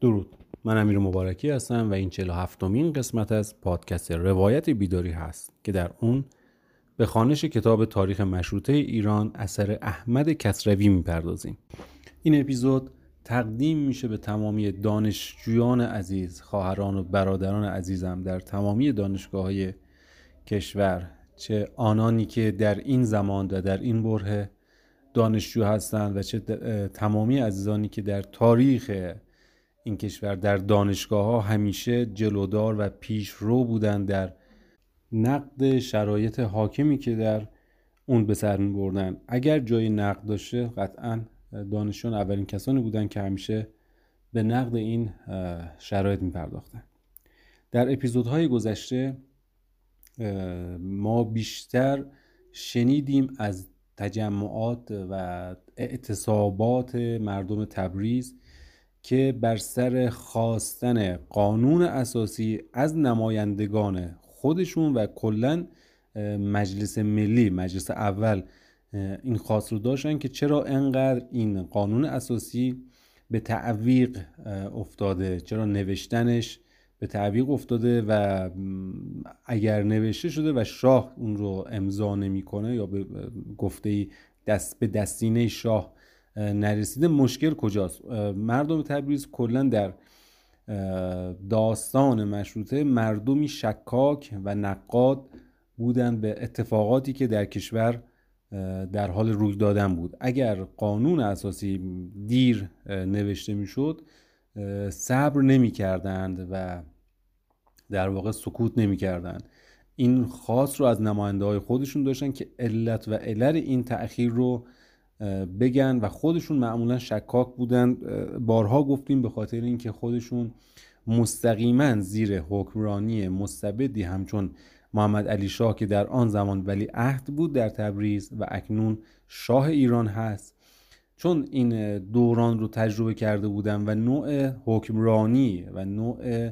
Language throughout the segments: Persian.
درود. من امیر مبارکی هستم و این 47 مین قسمت از پادکست روایت بیداری هست که در اون به خانش کتاب تاریخ مشروطه ایران اثر احمد کسروی می‌پردازیم. این اپیزود تقدیم میشه به تمامی دانشجویان عزیز خواهران و برادران عزیزم در تمامی دانشگاه های کشور. چه آنانی که در این زمان و در این بره دانشجو هستند و چه تمامی عزیزانی که در تاریخ این کشور در دانشگاه ها همیشه جلودار و پیش رو بودن در نقد شرایط حاکمی که در اون به سر می بردن اگر جای نقد داشته قطعا دانشجویان اولین کسانی بودن که همیشه به نقد این شرایط می پرداختن در اپیزودهای گذشته ما بیشتر شنیدیم از تجمعات و اعتصابات مردم تبریز که بر سر خواستن قانون اساسی از نمایندگان خودشون و کلا مجلس ملی مجلس اول این خواست رو داشتن که چرا انقدر این قانون اساسی به تعویق افتاده؟ چرا نوشتنش به تعویق افتاده و اگر نوشته شده و شاه اون رو امضا نمی‌کنه یا به گفته دست به دستینه شاه نرسیده مشکل کجاست؟ مردم تبریز کلا در داستان مشروطه مردمی شکاک و نقاد بودن به اتفاقاتی که در کشور در حال روی دادن بود. اگر قانون اساسی دیر نوشته می‌شد صبر نمی کردند و در واقع سکوت نمی کردند این خاص رو از نماینده های خودشون داشتن که علت و علل این تأخیر رو بگن و خودشون معمولا شکاک بودن. بارها گفتیم به خاطر اینکه خودشون مستقیما زیر حکمرانی مستبدی همچون محمد علی شاه که در آن زمان ولی عهد بود در تبریز و اکنون شاه ایران هست. چون این دوران رو تجربه کرده بودن و نوع حکمرانی و نوع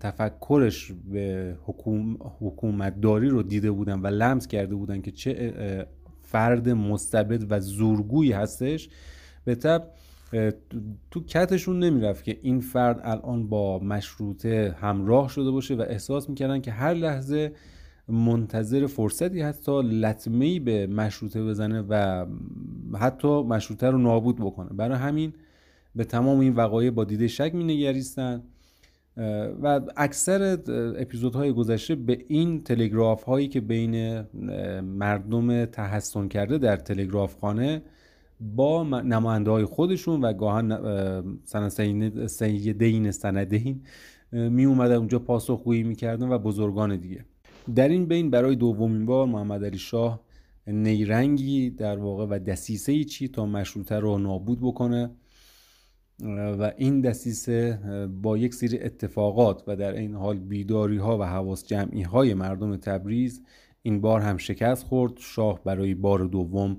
تفکرش به حکوم، حکومتداری رو دیده بودن و لمس کرده بودن که چه فرد مستبد و زورگویی هستش به طب تو کتشون نمی‌رفت که این فرد الان با مشروطه همراه شده باشه و احساس می‌کردن که هر لحظه منتظر فرصتی حتی لطمه به مشروطه بزنه و حتی مشروطه رو نابود بکنه. برای همین به تمام این وقایع با دیده شک می نگریستن و اکثر اپیزودهای گذشته به این تلگراف هایی که بین مردم تحسن کرده در تلگراف خانه با نماینده های خودشون و گاهن سیدین سندین می اومدن اونجا پاسخگویی می‌کردن و بزرگان دیگه. در این بین برای دومین بار محمد علی شاه نیرنگی در واقع و دسیسه چی تا مشروطه رو نابود بکنه. و این دسیسه با یک سری اتفاقات و در این حال بیداری ها و حواس جمعی های مردم تبریز این بار هم شکست خورد. شاه برای بار دوم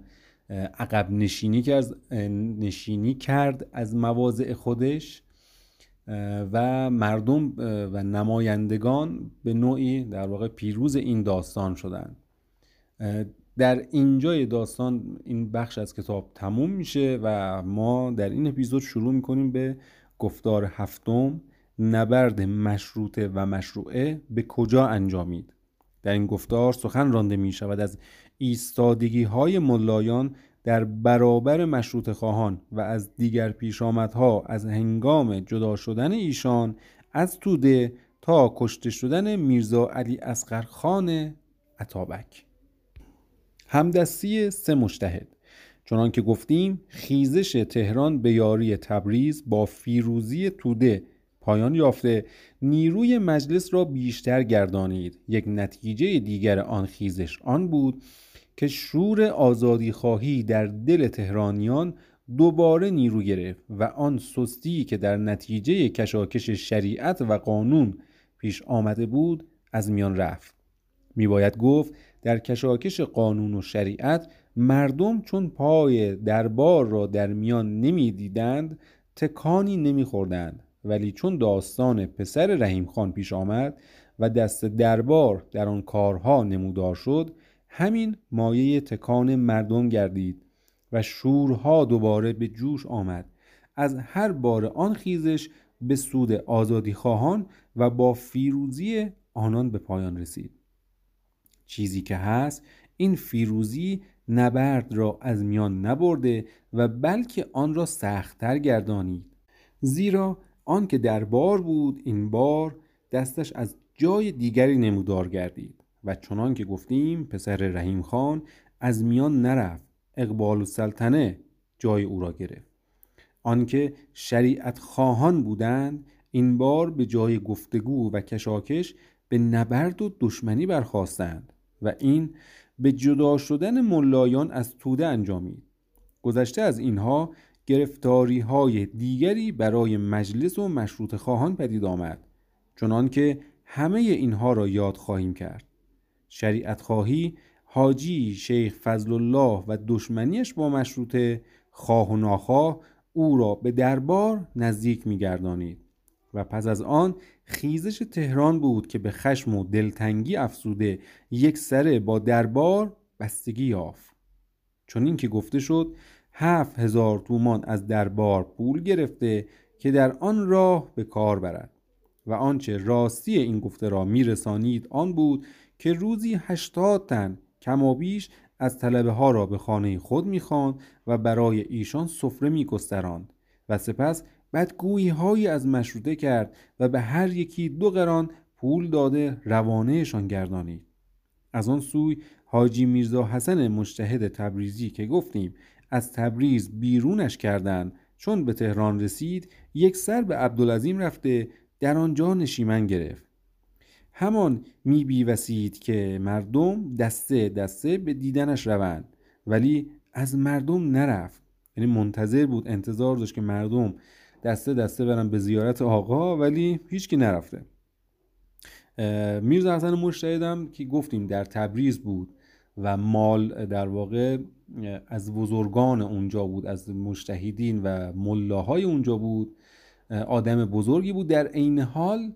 عقب نشینی کرد نشینی کرد از مواضع خودش و مردم و نمایندگان به نوعی در واقع پیروز این داستان شدند. در اینجای داستان این بخش از کتاب تموم میشه و ما در این اپیزود شروع می‌کنیم به گفتار هفتم نبرد مشروطه و مشروعه به کجا انجامید. در این گفتار سخن رانده می شود از ایستادگی های ملایان در برابر مشروط خواهان و از دیگر پیشامدها از هنگام جدا شدن ایشان از توده تا کشته شدن میرزا علی اسقر خان عطابک. همدستی سه مشتهد چنان که گفتیم خیزش تهران به یاری تبریز با فیروزی توده پایان یافته. نیروی مجلس را بیشتر گردانید. یک نتیجه دیگر آن خیزش آن بود که شور آزادی خواهی در دل تهرانیان دوباره نیرو گرفت و آن سستی که در نتیجه کشاکش شریعت و قانون پیش آمده بود از میان رفت. میباید گفت در کشاکش قانون و شریعت مردم چون پای دربار را در میان نمی‌دیدند تکانی نمیخوردند. ولی چون داستان پسر رحیم خان پیش آمد و دست دربار در آن کارها نمودار شد همین مایه تکان مردم گردید و شورها دوباره به جوش آمد. از هر بار آن خیزش به سود آزادی خواهان و با فیروزی آنان به پایان رسید. چیزی که هست این فیروزی نبرد را از میان نبرده و بلکه آن را سختتر گردانید. زیرا آن که در بار بود این بار دستش از جای دیگری نمودار گردید و چنان که گفتیم پسر رحیم خان از میان نرفت اقبال السلطنه جای او را گرفت. آنکه شریعت خواهان بودند این بار به جای گفتگو و کشاکش به نبرد و دشمنی برخواستند و این به جدا شدن ملایان از توده انجامید. گذشته از اینها گرفتاری های دیگری برای مجلس و مشروط خواهان پدید آمد چنان که همه اینها را یاد خواهیم کرد. شریعت خواهی حاجی شیخ فضل الله و دشمنیش با مشروطه خواه و ناخواه او را به دربار نزدیک میگردانید و پس از آن خیزش تهران بود که به خشم و دلتنگی افسوده یک سره با دربار بستگی یافت. چون این که گفته شد هفت هزار تومان از دربار پول گرفته که در آن راه به کار برد و آنچه راستی این گفته را میرسانید آن بود که روزی هشتاد تن کم بیش از طلبه ها را به خانه خود می‌خواند و برای ایشان سفره میگستراند و سپس بدگویی هایی از مشروطه کرد و به هر یکی دو قران پول داده روانهشان گردانید. از آن سوی حاجی میرزا حسن مجتهد تبریزی که گفتیم از تبریز بیرونش کردند. چون به تهران رسید یک سر به عبدالعظیم رفته در آنجا نشیمن گرفت. همان می بیوسید که مردم دسته دسته به دیدنش روند. ولی از مردم نرفت. یعنی منتظر بود انتظار داشت که مردم دسته دسته برن به زیارت آقا ولی هیچکی نرفته. میرزا حسن مشتهدم که گفتیم در تبریز بود و مال در واقع از بزرگان اونجا بود از مشتهدین و ملاهای اونجا بود. آدم بزرگی بود. در عین حال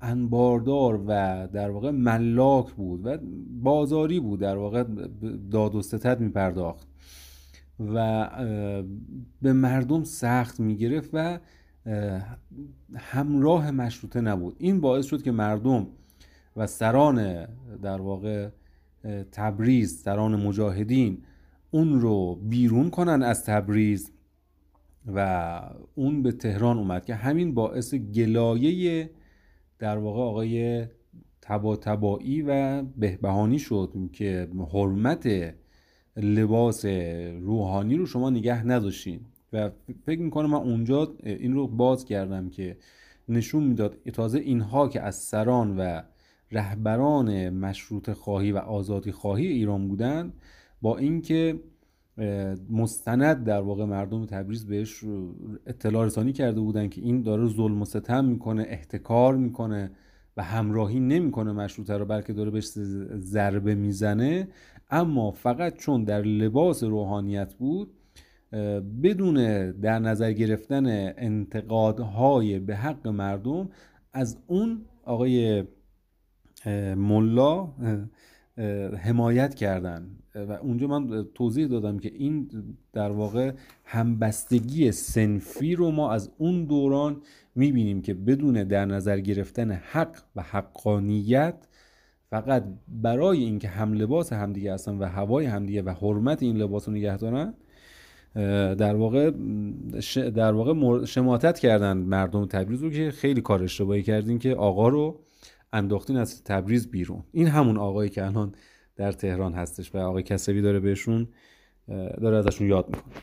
انباردار و در واقع ملاک بود و بازاری بود. در واقع داد و ستد می پرداخت و به مردم سخت می گرفت و همراه مشروطه نبود. این باعث شد که مردم و سران در واقع تبریز سران مجاهدین اون رو بیرون کنن از تبریز و اون به تهران اومد که همین باعث گلایه در واقع آقای تبا تبایی و بهبهانی شد که حرمت لباس روحانی رو شما نگه نداشتین. و فکر می‌کنم من اونجا این رو باز کردم که نشون می‌داد تازه اینها که از سران و رهبران مشروط خواهی و آزادی خواهی ایران بودند با اینکه مستند در واقع مردم تبریز بهش اطلاع رسانی کرده بودن که این داره ظلم و ستم می‌کنه احتکار می‌کنه. و همراهی نمی‌کنه مشروطه رو بلکه داره بهش ضربه می‌زنه. اما فقط چون در لباس روحانیت بود بدون در نظر گرفتن انتقادهای به حق مردم از اون آقای ملا حمایت کردن. و اونجا من توضیح دادم که این در واقع همبستگی سنفی رو ما از اون دوران می‌بینیم که بدون در نظر گرفتن حق و حقانیت فقط برای اینکه هم لباس همدیگه هستن و هوای همدیگه و حرمت این لباس رو نگه دارن در واقع در واقع شماتت کردن مردم تبریز رو که خیلی کار اشتباهی کردین که آقا رو انداختین از تبریز بیرون. این همون آقایی که الان در تهران هستش و آقای کسوی داره بهشون داره ازشون یاد می‌کنه.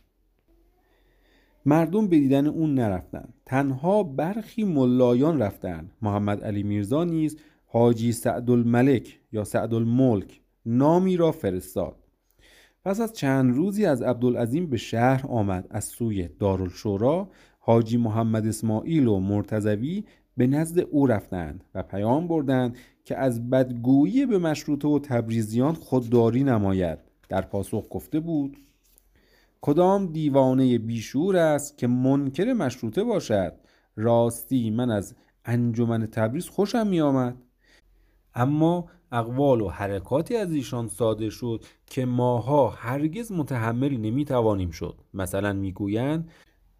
مردم به دیدن اون نرفتن. تنها برخی ملایان رفتن. محمد علی میرزا نیز حاجی سعدالملک یا سعدالملک نامی را فرستاد. پس از چند روزی از عبدالعظیم به شهر آمد. از سوی دارالشورا حاجی محمد اسماعیل و مرتزوی به نزد او رفتند و پیام بردند که از بدگویی به مشروطه و تبریزیان خودداری نماید. در پاسخ گفته بود کدام دیوانه بیشور است که منکر مشروطه باشد؟ راستی من از انجمن تبریز خوشم می آمد اما اقوال و حرکاتی از ایشان ساده شد که ماها هرگز متحمل نمی توانیم شد. مثلا می‌گویند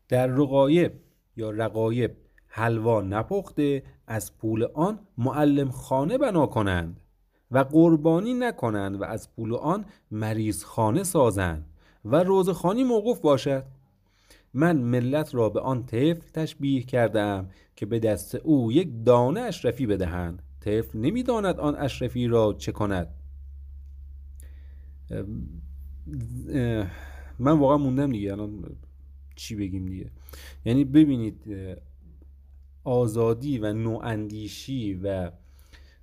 در رقایب یا رقایب حلوا نپخته از پول آن معلم خانه بنا کنند و قربانی نکنند و از پول آن مریض خانه سازند و روزخانی موقوف باشد. من ملت را به آن طفل تشبیه کردم که به دست او یک دانه اشرفی بدهند. طفل نمی‌داند آن اشرفی را چه کند. من واقعا موندم دیگه الان چی بگیم دیگه. یعنی ببینید آزادی و نواندیشی و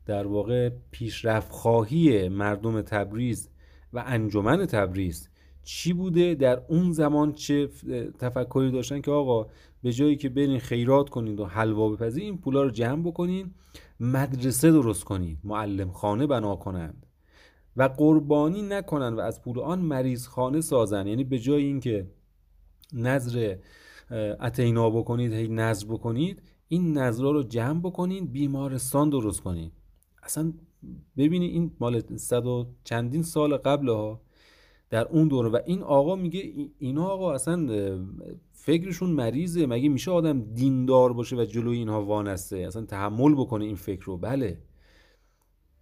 در واقع پیشرفت خواهی مردم تبریز و انجمن تبریز چی بوده؟ در اون زمان چه تفکری داشتن که آقا به جایی که برین خیرات کنید و حلوا بپزید این پولا رو جمع بکنین مدرسه درست کنید معلم خانه بنا کنند و قربانی نکنند و از پول آن مریض خانه سازن. یعنی به جای اینکه نظر اتینا بکنید هی نظر بکنید این نظرها رو جمع بکنید بیمارستان درست کنید اصلا ببینید این مال صد و چندین سال قبل ها در اون دوره و این آقا میگه اینا آقا اصلا فکرشون مریضه. مگه میشه آدم دیندار باشه و جلوی اینها وانسته؟ اصلا تحمل بکنه این فکر رو. بله.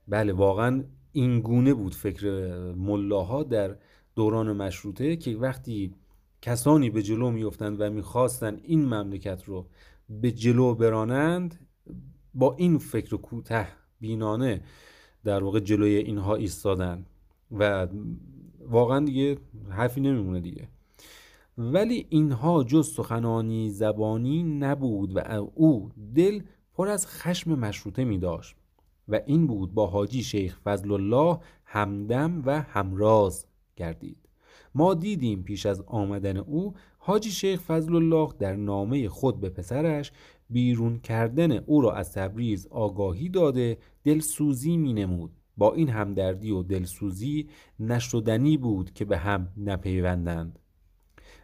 بله واقعا این گونه بود فکر ملاها در دوران مشروطه که وقتی کسانی به جلو میفتند و می‌خواستند این مملکت رو به جلو برانند با این فکر کوته بینانه در واقع جلوی اینها ایستادن و واقعا دیگه حرفی نمیمونه دیگه. ولی اینها جز سخنانی زبانی نبود و او دل پر از خشم مشروطه می داشت و این بود با حاجی شیخ فضل الله همدم و همراز گردید. ما دیدیم پیش از آمدن او حاجی شیخ فضل الله در نامه خود به پسرش بیرون کردن او را از تبریز آگاهی داده دلسوزی می نمود با این همدردی و دلسوزی نشدنی بود که به هم نپیوندند.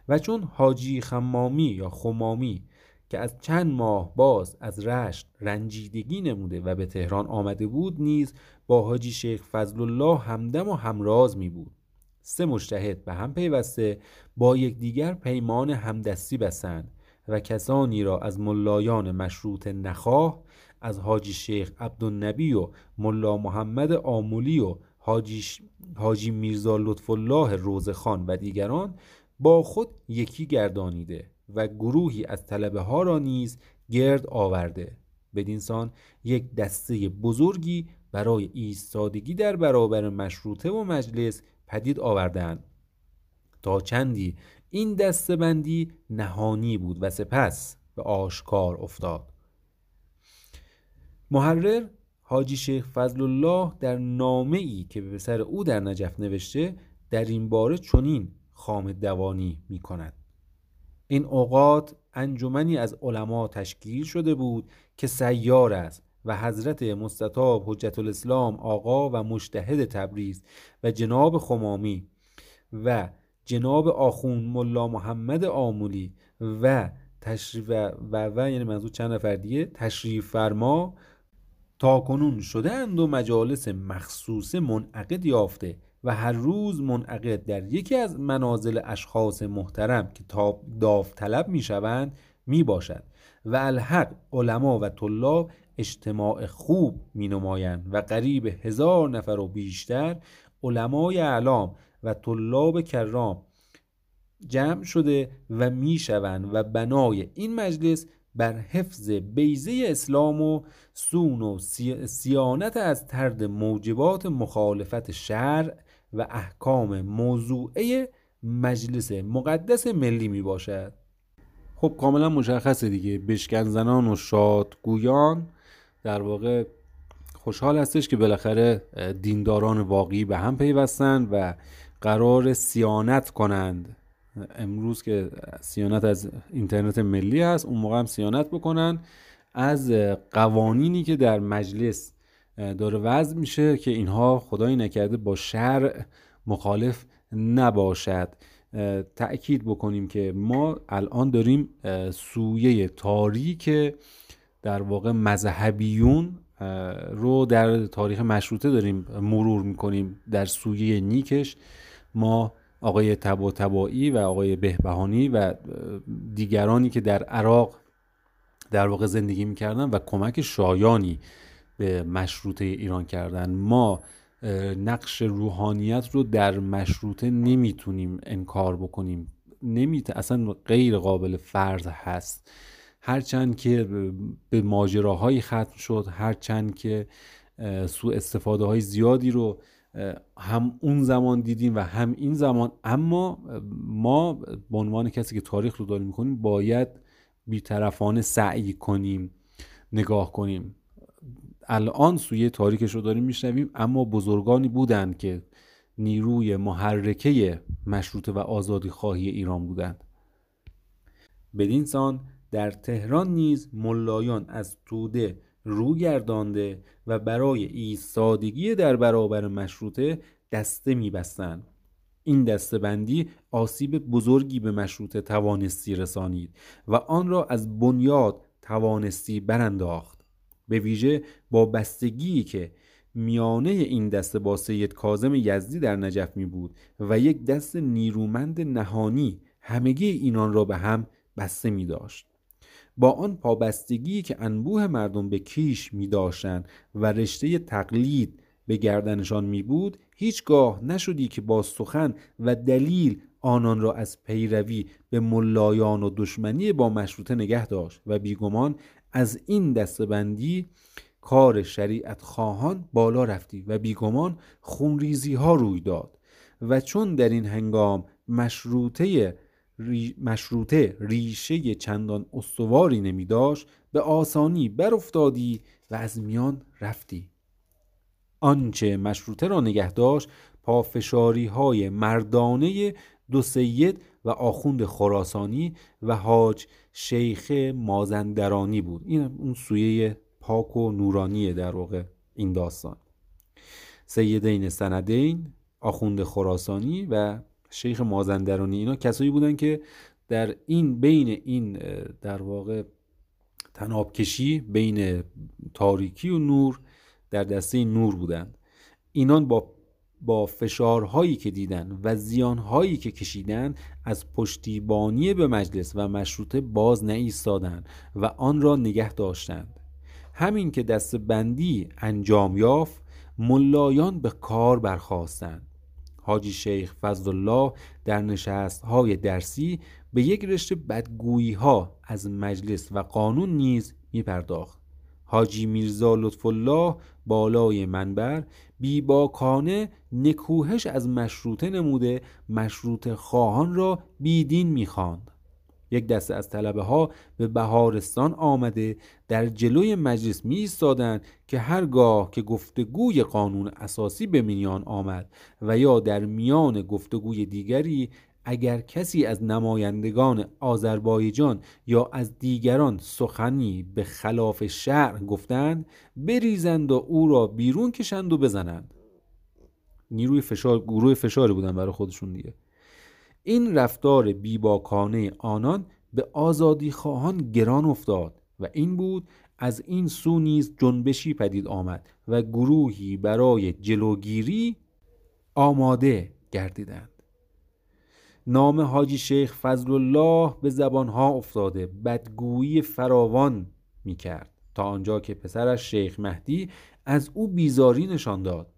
و چون حاجی خمامی یا خمامی که از چند ماه باز از رشت رنجیدگی نموده و به تهران آمده بود نیز با حاجی شیخ فضل الله همدم و همراز می بود سه مشتهد به هم پیوسته با یکدیگر پیمان همدستی بستند و کسانی را از ملایان مشروط نخواه از حاجی شیخ عبدالنبی و ملا محمد آمولی و حاجی, حاجی میرزا لطف الله روزخان و دیگران با خود یکی گردانیده و گروهی از طلبه ها را نیز گرد آورده. بدینسان یک دسته بزرگی برای ایستادگی در برابر مشروطه و مجلس پدید آوردند. تا چندی این دسته بندی نهانی بود و سپس به آشکار افتاد. محرر حاجی شیخ فضل الله در نامه ای که به پسر او در نجف نوشته در این باره چنین خام دوانی می کند این اوقات انجمنی از علما تشکیل شده بود که سیار است و حضرت مستطاب حجت الاسلام آقا و مشتهد تبریز و جناب خمامی و جناب آخون ملا محمد آمولی و تشریف و, و, یعنی منظور چند نفر دیگه؟ تشریف فرما تا کنون شده اند و مجالس مخصوص منعقد یافته و هر روز منعقد در یکی از منازل اشخاص محترم که داوطلب می شوند می باشد و الحق علما و طلاب اجتماع خوب می نمایند و قریب هزار نفر و بیشتر علمای اعلام و طلاب کرام جمع شده و می شوند و بنای این مجلس بر حفظ بیزه اسلام و سون و سیانت از ترد موجبات مخالفت شرع و احکام موضوعه مجلس مقدس ملی می باشد خب کاملا مشخصه دیگه. بشکن زنان و شاد گویان در واقع خوشحال هستش که بالاخره دینداران واقعی به هم پیوستند و قرار سیانت کنند. امروز که سیانت از اینترنت ملی هست اون موقع هم سیانت بکنن. از قوانینی که در مجلس داره وضع میشه که اینها خدایی نکرده با شرع مخالف نباشد. تأکید بکنیم که ما الان داریم سویه تاریک در واقع مذهبیون رو در تاریخ مشروطه داریم مرور می‌کنیم در سویه نیکش. ما آقای تبا تبایی و آقای بهبهانی و دیگرانی که در عراق در واقع زندگی می‌کردن و کمک شایانی به مشروطه ایران کردن. ما نقش روحانیت رو در مشروطه نمی‌تونیم انکار بکنیم. نمیت اصلا غیر قابل فرض هست. هرچند که به ماجراهایی ختم شد هرچند که سوء استفاده های زیادی رو هم اون زمان دیدیم و هم این زمان. اما ما به عنوان کسی که تاریخ رو داریم می‌کنیم باید بیطرفانه سعی کنیم نگاه کنیم. الان سوی تاریکش رو داریم میشنویم اما بزرگانی بودند که نیروی محرکه مشروطه و آزادی خواهی ایران بودند. بدین سان در تهران نیز ملایان از توده رو گردانده و برای ایستادگی در برابر مشروطه دسته میبستند این دسته بندی آسیب بزرگی به مشروطه توانستی رسانید و آن را از بنیاد توانستی برانداخت به ویژه با بستگی که میانه این دسته با سید کازم یزدی در نجف می بود و یک دست نیرومند نهانی همگی اینان را به هم بسته می داشت. با آن پابستگی که انبوه مردم به کیش می داشتن و رشته تقلید به گردنشان می بود هیچگاه نشدی که با سخن و دلیل آنان را از پیروی به ملایان و دشمنی با مشروطه نگه داشت و بیگمان از این دستبندی کار شریعت خواهان بالا رفتی و بیگمان خونریزی ها روی داد و چون در این هنگام مشروطه مشروطه ریشه چندان استواری نمی داشت به آسانی برافتادی و از میان رفتی. آنچه مشروطه را نگه داشت پافشاری های مردانه دو سید و آخوند خراسانی و حاج شیخ مازندرانی بود. این اون سویه پاک و نورانی در واقع این داستان. سیدین سندین آخوند خراسانی و شیخ مازندرانی اینا کسایی بودن که در این بین این در واقع تنابکشی بین تاریکی و نور در دسته نور بودند. اینان با با فشارهایی که دیدن و زیانهایی که کشیدن از پشتیبانی به مجلس و مشروطه باز نایستادند و آن را نگه داشتند. همین که دست بندی انجام یافت ملایان به کار برخواستند حاجی شیخ فضل الله در نشست های درسی به یک رشته بدگویی ها از مجلس و قانون نیز می پرداخت حاجی میرزا لطف الله بالای منبر بیباکانه نکوهش از مشروطه نموده مشروط خواهان را بیدین می‌خواند. یک دسته از طلبه ها به بهارستان آمده در جلوی مجلس می ایستادند که هرگاه که گفتگوی قانون اساسی به میان آمد و یا در میان گفتگوی دیگری اگر کسی از نمایندگان آذربایجان یا از دیگران سخنی به خلاف شرع گفتند بریزند و او را بیرون کشند و بزنند. نیروی فشار گروه فشاری بودن برای خودشون دیگه. این رفتار بیباکانه آنان به آزادی خواهان گران افتاد و این بود از این سو نیز جنبشی پدید آمد و گروهی برای جلوگیری آماده گردیدند. نام حاجی شیخ فضل الله به زبانها افتاده بدگویی فراوان می کرد تا آنجا که پسرش شیخ مهدی از او بیزاری نشان داد.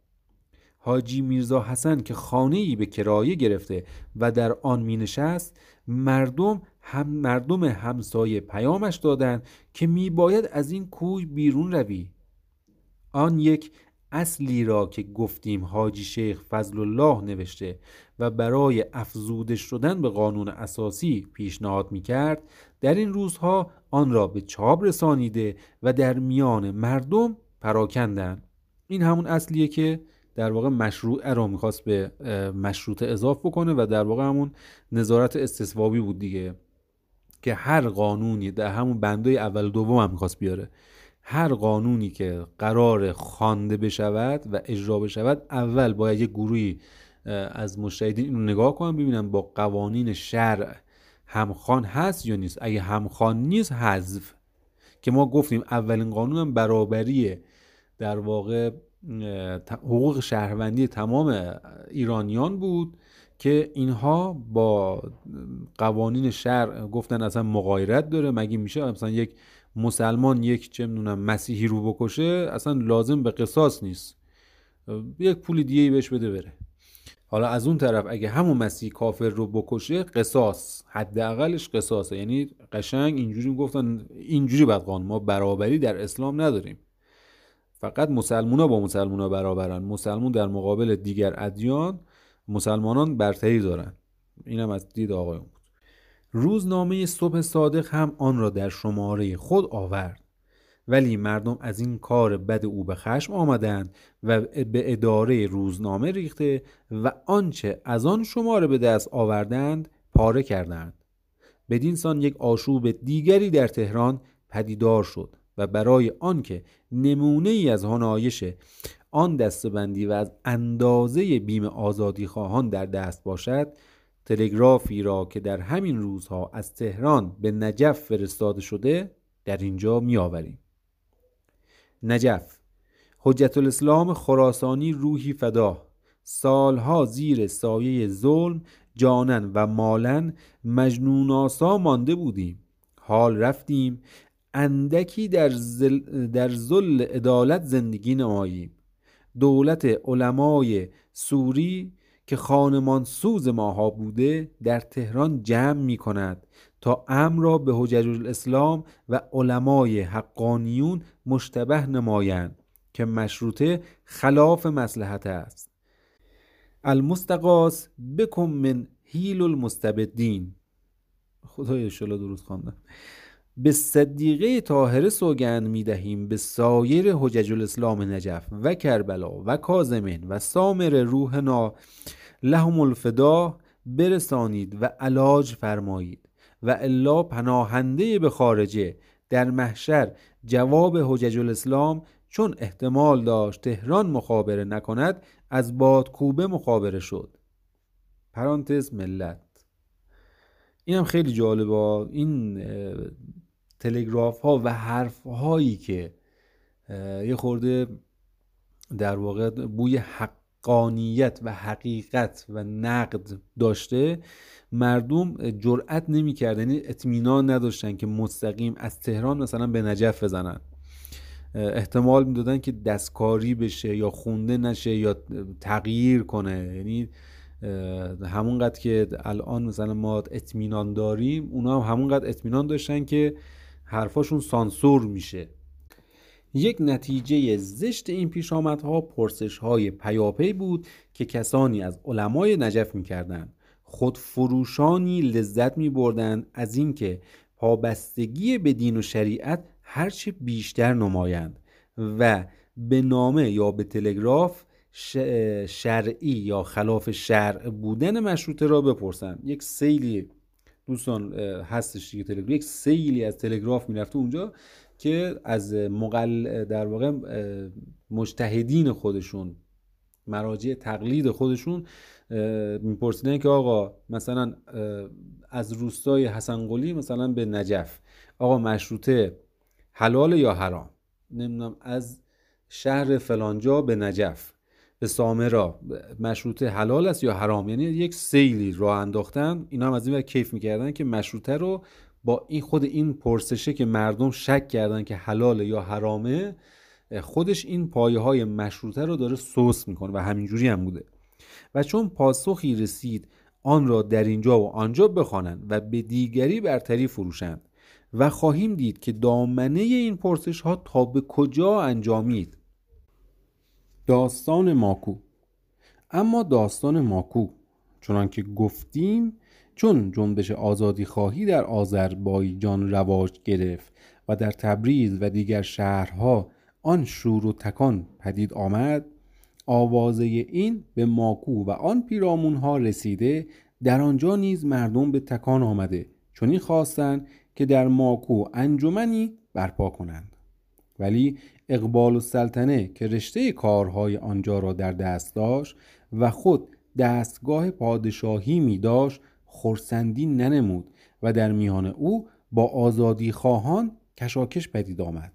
حاجی میرزا حسن که خانه ای به کرایه گرفته و در آن می نشست مردم هم مردم همسایه پیامش دادند که می باید از این کوی بیرون روی. آن یک اصلی را که گفتیم حاجی شیخ فضل الله نوشته و برای افزوده شدن به قانون اساسی پیشنهاد می کرد در این روزها آن را به چاپ رسانیده و در میان مردم پراکندن این همون اصلیه که در واقع مشروع را می‌خواست به مشروط اضاف بکنه و در واقع همون نظارت استصوابی بود دیگه که هر قانونی در همون بنده اول دوم هم می‌خواست بیاره. هر قانونی که قرار خوانده بشود و اجرا بشود اول باید یک گروهی از مشاهدین اینو نگاه کنن ببینن با قوانین شرع همخوان هست یا نیست. اگه همخوان نیست حذف. که ما گفتیم اولین قانون هم برابری در واقع حقوق شهروندی تمام ایرانیان بود که اینها با قوانین شرع گفتن اصلا مغایرت داره. مگه میشه مثلا یک مسلمان یک چه می‌دونم مسیحی رو بکشه؟ اصلا لازم به قصاص نیست. یک پول دیگه بهش بده بره. حالا از اون طرف اگه همون مسیح کافر رو بکشه قصاص حداقلش قصاصه. یعنی قشنگ اینجوری گفتن اینجوری بعد قانون ما برابری در اسلام نداریم. فقط مسلمونا با مسلمونا برابرن. مسلمون در مقابل دیگر ادیان مسلمانان برتری دارن. اینم از دید آقایون بود. روزنامه صبح صادق هم آن را در شماره خود آورد. ولی مردم از این کار بد او به خشم آمدند و به اداره روزنامه ریخته و آنچه از آن شماره به دست آوردند پاره کردند. بدین سان یک آشوب دیگری در تهران پدیدار شد. و برای آنکه نمونه ای از هنایش آن دستبندی و از اندازه بیم آزادی خواهان در دست باشد تلگرافی را که در همین روزها از تهران به نجف فرستاده شده در اینجا می آوریم. نجف حجت الاسلام خراسانی روحی فدا سالها زیر سایه ظلم جانن و مالن مجنوناسا مانده بودیم حال رفتیم اندکی در, زل در زل عدالت زندگی نماییم. دولت علمای سوری که خانمان سوز ماها بوده در تهران جمع می کند تا امر را به حجج الاسلام و علمای حقانیون مشتبه نمایند که مشروطه خلاف مسلحت است. المستقاس بکن من هیل المستبدین. خدای شلا درست خواندم. به صدیقه طاهره سوگند می دهیم به سایر حجج الاسلام نجف و کربلا و کازمین و سامر روحنا لهم الفدا برسانید و علاج فرمایید. و الا پناهنده به خارجه در محشر جواب حجج الاسلام چون احتمال داشت تهران مخابره نکند از بادکوبه مخابره شد. پرانتز ملت. این هم خیلی جالبه. این تلگراف ها و حرف هایی که یه خورده در واقع بوی حقانیت و حقیقت و نقد داشته مردم جرأت نمی‌کردن یعنی اطمینان نداشتن که مستقیم از تهران مثلا به نجف بزنن. احتمال می‌دادن که دستکاری بشه یا خونده نشه یا تغییر کنه. یعنی همونقدر که الان مثلا ما اطمینان داریم اونا هم همونقدر اطمینان داشتن که حرفاشون سانسور میشه. یک نتیجه زشت این پیش آمدها پرسش های پیاپی بود که کسانی از علمای نجف می‌کردند. خود فروشانی لذت می بردن از اینکه پابستگی به دین و شریعت هرچه بیشتر نمایند و به نامه یا به تلگراف شرعی یا خلاف شرع بودن مشروطه را بپرسند. یک سیلی دوستان هستش دیگه تلگراف. یک سیلی از تلگراف می‌رفته اونجا که از مقل در واقع مجتهدین خودشون مراجع تقلید خودشون میپرسیدن که آقا مثلا از روستای حسن مثلا به نجف آقا مشروطه حلال یا حرام؟ نمی‌دونم از شهر فلانجا به نجف. به سامرا مشروطه حلال است یا حرام؟ یعنی یک سیلی راه انداختن اینا هم از این کیف می‌کردن که مشروطه رو با این خود این پرسشه که مردم شک کردن که حلال یا حرامه خودش این پایه های مشروطه رو داره سوس می‌کنه و همینجوری هم بوده. و چون پاسخی رسید آن را در اینجا و آنجا بخوانند و به دیگری برتری فروشند و خواهیم دید که دامنه این پرسش ها تا به کجا انجامید. داستان ماکو. اما داستان ماکو چنان که گفتیم چون جنبش آزادی خواهی در آذربایجان رواج گرفت و در تبریز و دیگر شهرها آن شور و تکان پدید آمد آوازه این به ماکو و آن پیرامون ها رسیده در آنجا نیز مردم به تکان آمده چون این خواستند که در ماکو انجمنی برپا کنند. ولی اقبال و سلطنه که رشته کارهای آنجا را در دست داشت و خود دستگاه پادشاهی می داشت خورسندی ننمود و در میان او با آزادی خواهان کشاکش پدید آمد.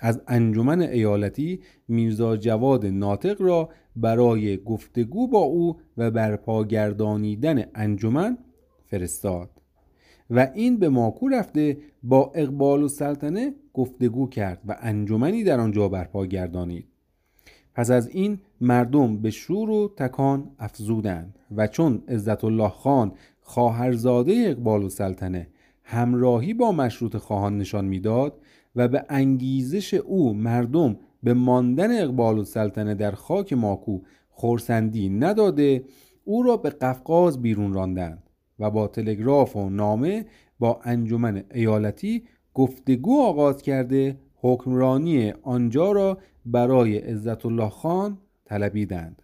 از انجمن ایالتی میرزا جواد ناطق را برای گفتگو با او و برپاگردانیدن انجمن فرستاد. و این به ماکو رفته با اقبال و سلطنه گفتگو کرد و انجمنی در آنجا برپا گردانید. پس از این مردم به شور و تکان افزودند و چون عزت الله خان خواهرزاده اقبال و سلطنه همراهی با مشروط خواهان نشان می‌داد و به انگیزش او مردم به ماندن اقبال و سلطنه در خاک ماکو خورسندی نداده او را به قفقاز بیرون راندند. و با تلگراف و نامه با انجمن ایالتی گفتگو آغاز کرده حکمرانی آنجا را برای عزت الله خان طلبیدند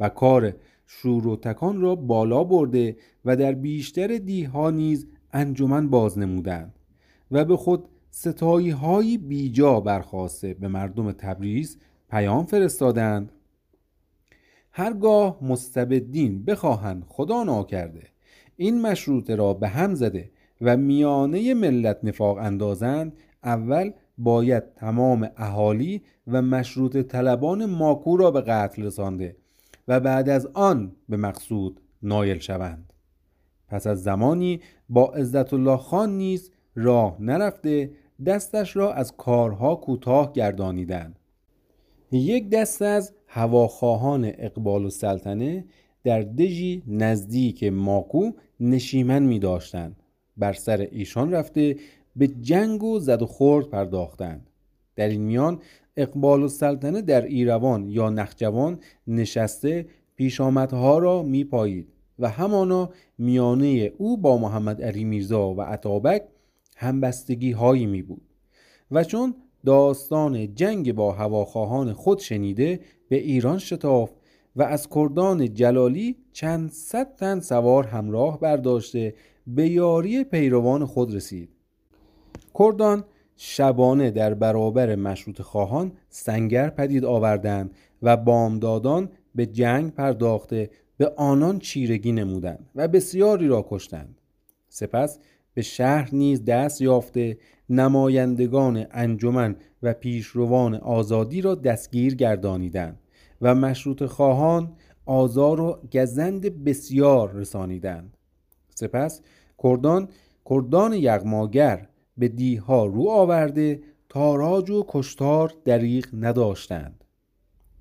و کار شور و تکان را بالا برده و در بیشتر دیها نیز انجمن باز نمودند و به خود ستایی های بیجا برخواسته به مردم تبریز پیام فرستادند. هرگاه مستبدین بخواهند خدا ناکرده این مشروطه را به هم زده و میانه ملت نفاق اندازند اول باید تمام اهالی و مشروط طلبان ماکو را به قتل رسانده و بعد از آن به مقصود نایل شوند. پس از زمانی با عزت الله خان نیز راه نرفته دستش را از کارها کوتاه گردانیدند. یک دست از هواخواهان اقبال و سلطنه در دژی نزدیک ماکو نشیمن می داشتند. بر سر ایشان رفته به جنگ و زد و خورد پرداختند. در این میان اقبال و سلطنه در ایروان یا نخجوان نشسته پیشامدها را می پایید و همانا میانه او با محمد علی میرزا و عطابک همبستگی هایی می بود. و چون داستان جنگ با هواخواهان خود شنیده به ایران شتاف و از کردان جلالی چند صد تن سوار همراه برداشته به یاری پیروان خود رسید. کردان شبانه در برابر مشروط خواهان سنگر پدید آوردند و بامدادان به جنگ پرداخته به آنان چیرگی نمودند و بسیاری را کشتند. سپس به شهر نیز دست یافته نمایندگان انجمن و پیشروان آزادی را دستگیر گردانیدند. و مشروط خواهان آزار و گزند بسیار رسانیدند. سپس کردان کردان یغماگر به دیها رو آورده تاراج و کشتار دریغ نداشتند.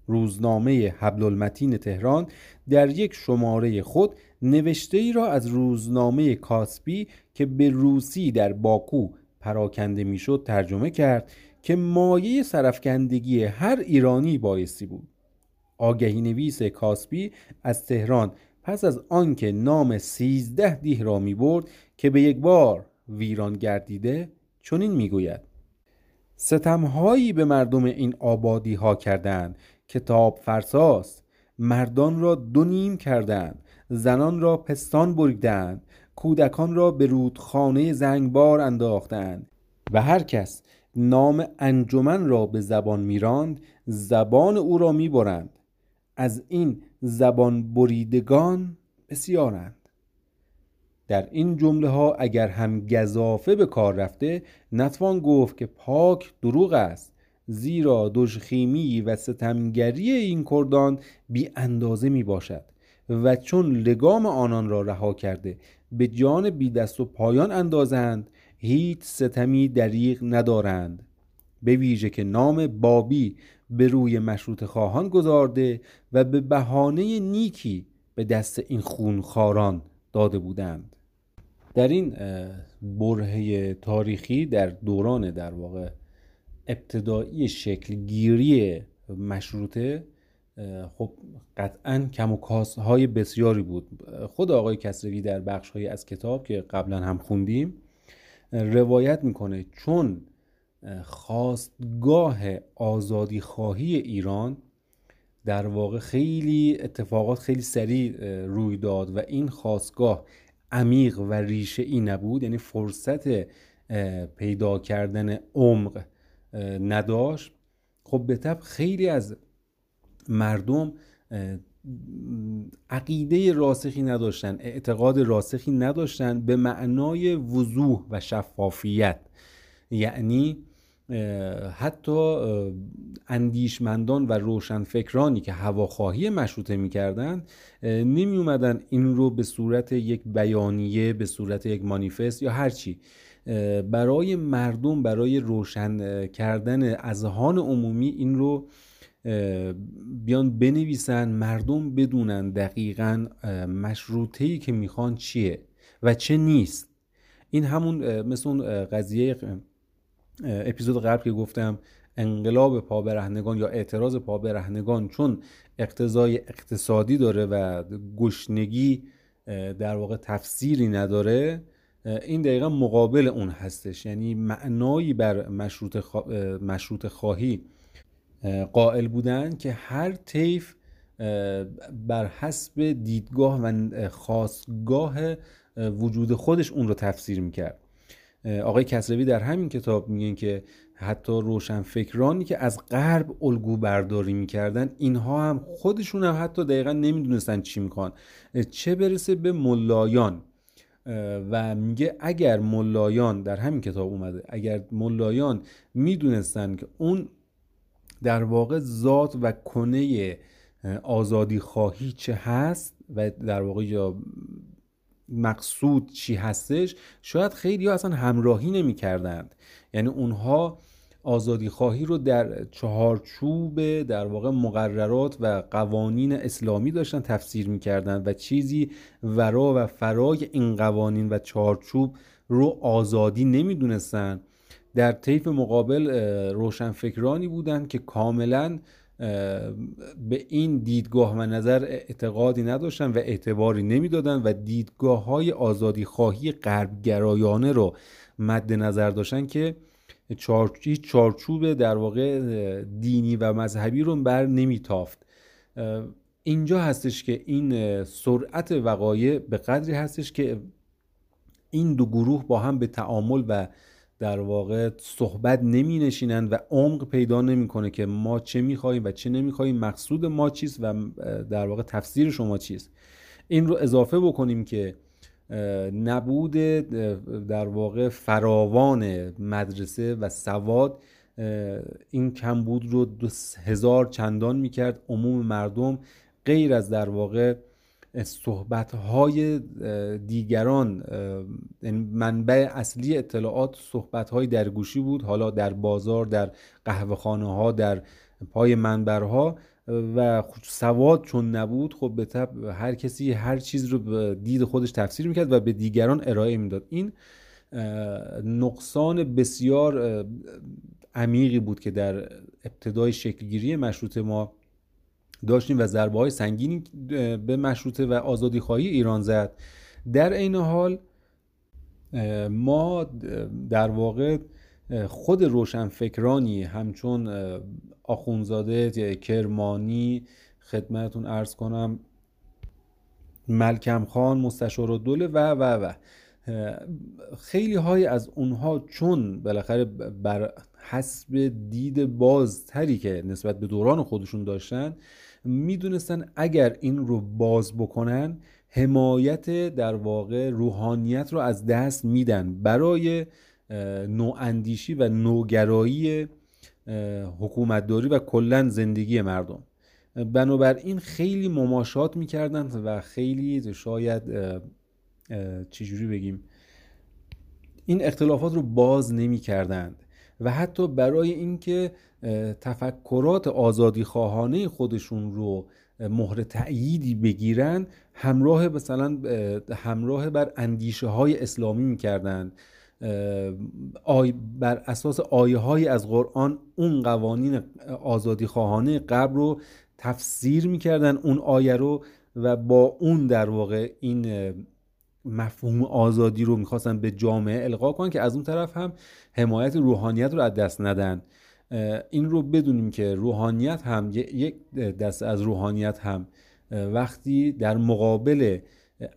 روزنامه حبل المتین تهران در یک شماره خود نوشته ای را از روزنامه کاسپی که به روسی در باکو پراکنده می‌شد ترجمه کرد که مایه سرفکندگی هر ایرانی بایستی بود. آگهی نویس کاسپی از تهران پس از آنکه نام سیزده دیه را می برد که به یک بار ویران گردیده چنین می‌گوید. ستمهایی به مردم این آبادی ها کردند کتاب فرساست. مردان را دو نیم کردند. زنان را پستان بریدند. کودکان را به رودخانه زنگبار انداختند. و هر کس نام انجمن را به زبان میراند زبان او را می‌برند. از این زبان بریدگان بسیارند. در این جمله ها اگر هم گذافه به کار رفته نتوان گفت که پاک دروغ است زیرا دژخیمی و ستمگری این کردان بی اندازه می باشد و چون لگام آنان را رها کرده به جان بی دست و پایان اندازند هیچ ستمی دریغ ندارند. به ویژه که نام بابی به روی مشروط خواهان گذارده و به بهانه نیکی به دست این خونخاران داده بودند. در این برهه تاریخی در دوران در واقع ابتدایی شکل گیری مشروطه خب قطعا کم و های بسیاری بود. خود آقای کسروی در بخش های از کتاب که قبلا هم خوندیم روایت می‌کنه چون خواستگاه آزادی خواهی ایران در واقع خیلی اتفاقات خیلی سریع روی داد و این خواستگاه عمیق و ریشه ای نبود. یعنی فرصت پیدا کردن عمق نداشت. خب به طب خیلی از مردم عقیده راسخی نداشتن اعتقاد راسخی نداشتن به معنای وضوح و شفافیت. یعنی حتی اندیشمندان و روشنفکرانی که هواخواهی مشروطه می‌کردن نمی اومدن این رو به صورت یک بیانیه به صورت یک مانیفست یا هرچی برای مردم برای روشن کردن اذهان عمومی این رو بیان بنویسن مردم بدونن دقیقا مشروطه ای که می‌خوان چیه و چه نیست. این همون مثل اون قضیه اپیزود قبل که گفتم انقلاب پابرهنگان یا اعتراض پابرهنگان چون اقتضای اقتصادی داره و گشنگی در واقع تفسیری نداره این دقیقا مقابل اون هستش. یعنی معنایی بر مشروط, مشروط خواهی قائل بودن که هر طیف بر حسب دیدگاه و خاصگاه وجود خودش اون رو تفسیر می‌کرد. آقای کسروی در همین کتاب میگن که حتی روشنفکرانی که از غرب الگو برداری می‌کردن اینها هم خودشون هم حتی دقیقا نمی‌دونستن چی می‌خوان. چه برسه به ملایان؟ و میگه اگر ملایان در همین کتاب اومده اگر ملایان می‌دونستن که اون در واقع ذات و کنه آزادی خواهی چه هست و در واقع یا مقصود چی هستش شاید خیلی ها اصلا همراهی نمی کردند یعنی اونها آزادی خواهی رو در چهارچوب در واقع مقررات و قوانین اسلامی داشتن تفسیر می‌کردن و چیزی ورا و فرای این قوانین و چهارچوب رو آزادی نمی‌دونستن. در طیف مقابل روشنفکرانی بودند که کاملا به این دیدگاه و نظر اعتقادی نداشتن و اعتباری نمی‌دادن و دیدگاه های آزادی خواهی غربگرایانه رو مد نظر داشتن که چارچوب در واقع دینی و مذهبی رو بر نمیتافت. اینجا هستش که این سرعت وقایع به قدری هستش که این دو گروه با هم به تعامل و در واقع صحبت نمی نشینن و عمق پیدا نمی‌کنه که ما چه می‌خواهیم و چه نمی‌خواهیم مقصود ما چیست و در واقع تفسیر شما چیست. این رو اضافه بکنیم که نبود در واقع فراوان مدرسه و سواد این کمبود رو دو هزار چندان می‌کرد. عموم مردم غیر از در واقع صحبت های دیگران یعنی منبع اصلی اطلاعات صحبت های درگوشی بود حالا در بازار در قهوه خانه ها در پای منبرها و سواد چون نبود خب به طب هر کسی هر چیز رو به دید خودش تفسیر می‌کرد و به دیگران ارائه می‌داد. این نقصان بسیار عمیقی بود که در ابتدای شکلگیری مشروط ما داشتیم و ضربه های سنگینی به مشروطه و آزادی خواهی ایران زد. در این حال ما در واقع خود روشنفکرانی همچون آخونزاده کرمانی خدمتون ارز کنم ملکم خان مستشار دوله و و و. خیلی های از اونها چون بالاخره بر حسب دید بازتری که نسبت به دوران خودشون داشتن می‌دونستن اگر این رو باز بکنن حمایت در واقع روحانیت رو از دست میدن. برای نواندیشی و نوگرایی حکومتداری و کلا زندگی مردم. بنابراین خیلی مماشات می‌کردن و خیلی شاید چجوری بگیم این اختلافات رو باز نمی‌کردند. و حتی برای اینکه تفکرات آزادی خواهانه خودشون رو مهر تأییدی بگیرن همراه مثلا همراه بر اندیشه های اسلامی می‌کردن. آی بر اساس آیه های از قرآن اون قوانین آزادی خواهانه قبل رو تفسیر می‌کردن اون آیه رو و با اون در واقع این مفهوم آزادی رو می‌خواستن به جامعه القا کنن که از اون طرف هم حمایت روحانیت رو از دست ندن. این رو بدونیم که روحانیت هم یک دست از روحانیت هم وقتی در مقابل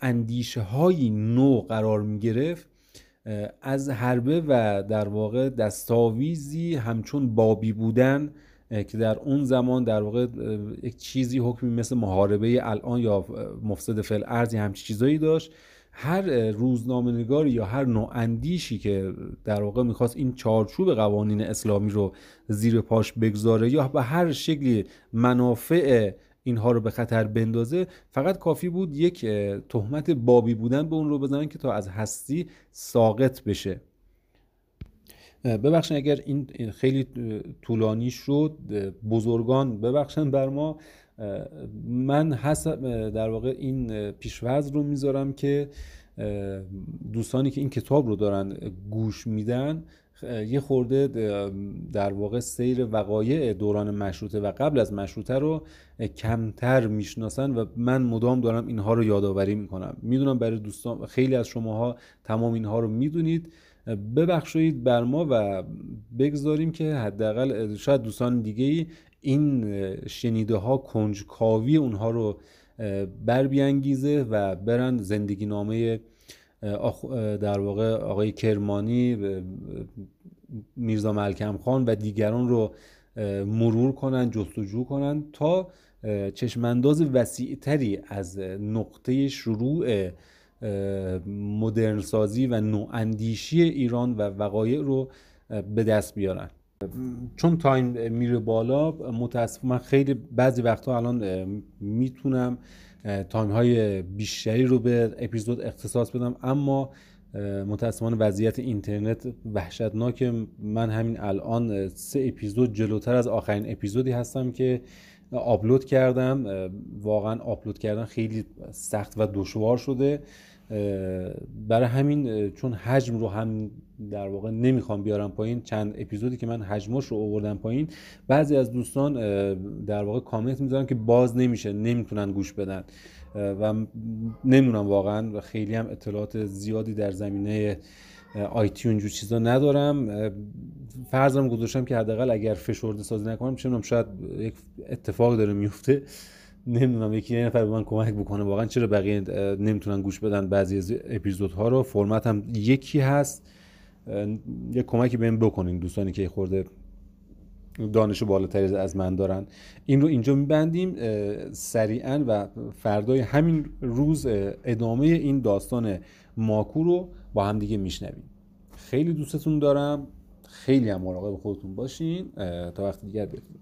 اندیشه های نو قرار می گرفت از حربه و در واقع دستاویزی همچون بابی بودن که در اون زمان در واقع یک چیزی حکمی مثل محاربه الان یا مفسد فل ارزی همچی چیزایی داشت. هر روزنامه نگاری یا هر نوع اندیشی که در واقع می‌خواست این چارچوب قوانین اسلامی رو زیر پاش بگذاره یا به هر شکلی منافع اینها رو به خطر بندازه فقط کافی بود یک تهمت بابی بودن به اون رو بزنن که تا از هستی ساقط بشه. ببخشید اگر این خیلی طولانی شد بزرگان ببخشن بر ما. من حسب در واقع این پیشوز رو می‌ذارم که دوستانی که این کتاب رو دارن گوش میدن یه خورده در واقع سیر وقایع دوران مشروطه و قبل از مشروطه رو کمتر می‌شناسن و من مدام دارم اینها رو یادآوری می‌کنم. می‌دونم برای دوستان خیلی از شماها تمام اینها رو می‌دونید. ببخشید بر ما و بگذاریم که حداقل شاید دوستان دیگه این شنیده ها کنجکاوی اونها رو بر بیانگیزه و برن زندگی نامه در واقع آقای کرمانی میرزا ملکم خان و دیگران رو مرور کنن جستجو کنن تا چشمانداز وسیعتری از نقطه شروع مدرن سازی و نواندیشی ایران و وقایع رو به دست بیارن. چون time میره بالا متاسف من خیلی بعضی وقتها الان می‌تونم time های بیشتری رو به اپیزود اختصاص بدم. اما متاسفانه وضعیت اینترنت وحشتناک من همین الان سه اپیزود جلوتر از آخرین اپیزودی هستم که آپلود کردم. واقعا آپلود کردن خیلی سخت و دشوار شده. برای همین چون حجم رو هم در واقع نمی‌خوام بیارم پایین چند اپیزودی که من حجمش رو آوردم پایین بعضی از دوستان در واقع کامنت می‌ذارن که باز نمیشه نمی‌تونن گوش بدن. و نمی‌دونم واقعا و خیلی هم اطلاعات زیادی در زمینه آیتی اونجور چیزا ندارم. فرضم گذاشتم که حداقل اگر فشرده سازی نکنم چون شاید یک اتفاق داره میفته نمی‌دونم یکی یه نفر به من کمک بکنه. واقعا چرا بقیه نمی‌تونن گوش بدن بعضی از اپیزودها رو؟ فرمت هم یکی هست. یه کمکی بهم بکنین دوستانی که خورده دانش بالاتری از من دارن. این رو اینجا میبندیم سریعا و فردای همین روز ادامه این داستان ماکو رو با هم دیگه میشنویم. خیلی دوستتون دارم. خیلی هم مراقب خودتون باشین. تا وقت دیگر بدونید